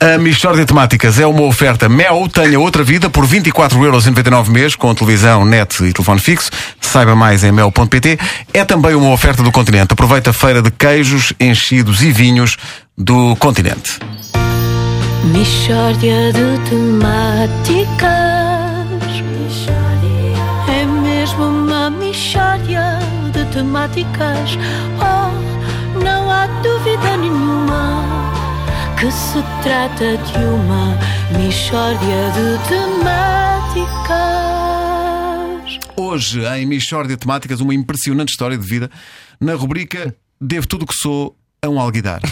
A Michórdia de Temáticas é uma oferta Mel, tenha outra vida por 24,99€ mês, com televisão, net e telefone fixo. Saiba mais em mel.pt. É também uma oferta do continente. Aproveita a feira de queijos, enchidos e vinhos do continente. Mishória de temáticas É mesmo uma mishória de temáticas Oh, não há dúvida nenhuma Que se trata de uma mishória de temáticas Hoje, em Michórdia de Temáticas, uma impressionante história de vida na rubrica Devo Tudo o que Sou a um Alguidar.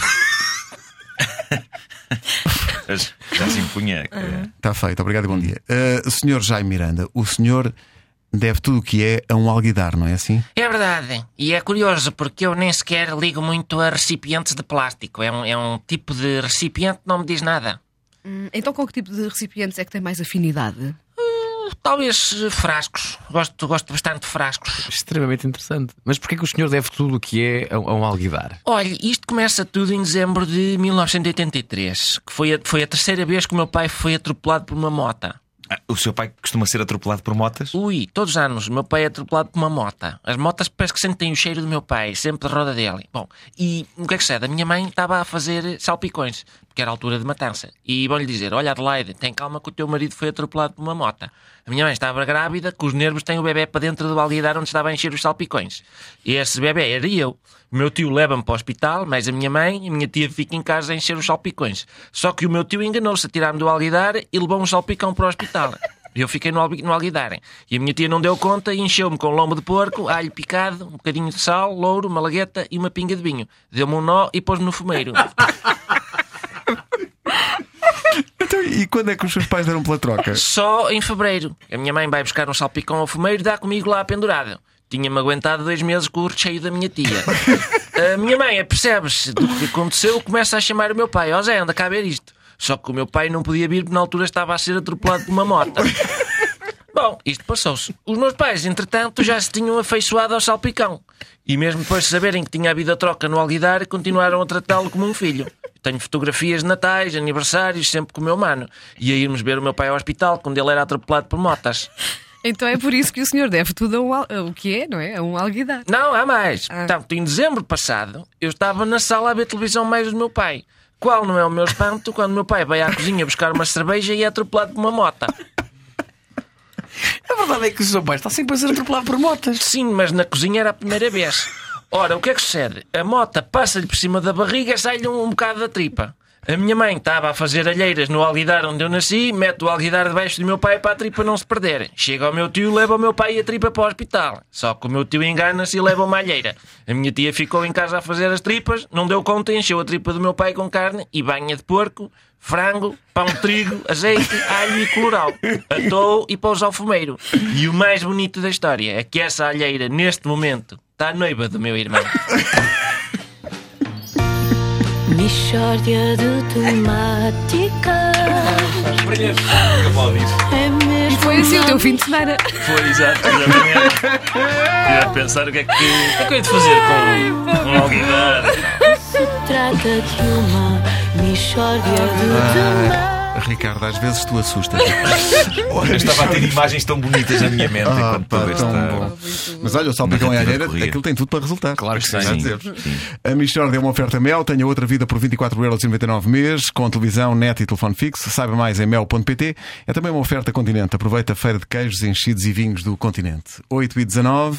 Já se impunha. Está feito, obrigado e bom dia. Uh, senhor Jaime Miranda, o senhor deve tudo o que é a um alguidar, não é assim? É verdade. E é curioso porque eu nem sequer ligo muito a recipientes de plástico. É um, é um tipo de recipiente que não me diz nada. Hum, Então, com que tipo de recipientes é que tem mais afinidade? Talvez eh, frascos. Gosto, gosto bastante de frascos. Extremamente interessante. Mas porquê que o senhor deve tudo o que é a, a um alguidar? Olha, isto começa tudo em dezembro de 1983, que foi a, foi a terceira vez que o meu pai foi atropelado por uma mota. Ah, O seu pai costuma ser atropelado por motas? Ui, todos os anos o meu pai é atropelado por uma mota. As motas parece que sentem o cheiro do meu pai, sempre de roda dele. Bom, e o que é que sucede? A minha mãe estava a fazer salpicões, porque era altura de matança. E vão-lhe dizer: Olha, Adelaide, tem calma que o teu marido foi atropelado por uma mota. A minha mãe estava grávida, com os nervos têm o bebê para dentro do alguidar onde estava a encher os salpicões. E esse bebê era eu. O meu tio leva-me para o hospital, mas a minha mãe e a minha tia ficam em casa a encher os salpicões. Só que o meu tio enganou-se a tirar-me do alguidar e levou um salpicão para o hospital. Eu fiquei no, no alguidar. E a minha tia não deu conta e encheu-me com lombo de porco, alho picado, um bocadinho de sal, louro, malagueta e uma pinga de vinho. Deu-me um nó e pôs-me no fumeiro. E quando é que os seus pais deram pela troca? Só em fevereiro. A minha mãe vai buscar um salpicão ao fumeiro e dá comigo lá pendurado. Tinha-me aguentado dois meses com o recheio da minha tia. A minha mãe, percebe-se do que aconteceu, começa a chamar o meu pai. Ó Zé, anda cá a ver isto. Só que o meu pai não podia vir porque na altura estava a ser atropelado por uma moto. Bom, isto passou-se. Os meus pais, entretanto, já se tinham afeiçoado ao salpicão. E mesmo depois de saberem que tinha havido a troca no alguidar, continuaram a tratá-lo como um filho. Tenho fotografias de natais, aniversários, sempre com o meu mano. E a irmos ver o meu pai ao hospital quando ele era atropelado por motas. Então é por isso que o senhor deve tudo a um, a o que é, não é? A um alguidar. Não, há mais. Ah. Portanto, em dezembro passado, eu estava na sala a ver televisão mais do meu pai. Qual não é o meu espanto quando o meu pai vai à cozinha buscar uma cerveja e é atropelado por uma mota? A verdade é que o seu pai está sempre a ser atropelado por motas. Sim, mas na cozinha era a primeira vez. Ora, o que é que sucede? A mota passa-lhe por cima da barriga e sai-lhe um, um bocado da tripa. A minha mãe estava a fazer alheiras no alguidar onde eu nasci, mete o alguidar debaixo do meu pai para a tripa não se perder. Chega ao meu tio, leva o meu pai e a tripa para o hospital. Só que o meu tio engana-se e leva uma alheira. A minha tia ficou em casa a fazer as tripas, não deu conta encheu a tripa do meu pai com carne e banha de porco, frango, pão de trigo, azeite, alho e colorau. Atou e pôs ao fumeiro. E o mais bonito da história é que essa alheira, neste momento, está noiva do meu irmão. Mishória de temáticas É mesmo E foi assim o teu fim de semana. Foi, exato. exatamente. Ia pensar o que é que, o que, é que eu ia de fazer com um alguidar. Se trata de uma Mishória de temáticas Ricardo, às vezes tu assustas. Eu estava a ter imagens tão bonitas na minha mente Ah, enquanto pá, esta. tão bom. Mas olha, o salpicão e a alheira, aquilo tem tudo para resultar. Claro que sim. Sim. A Michord é uma oferta Mel, tenha outra vida por 24,99€ mês, com televisão, net e telefone fixo. Saiba mais em mel.pt. É também uma oferta Continente. Aproveita a feira de queijos, enchidos e vinhos do Continente. 8 e 19.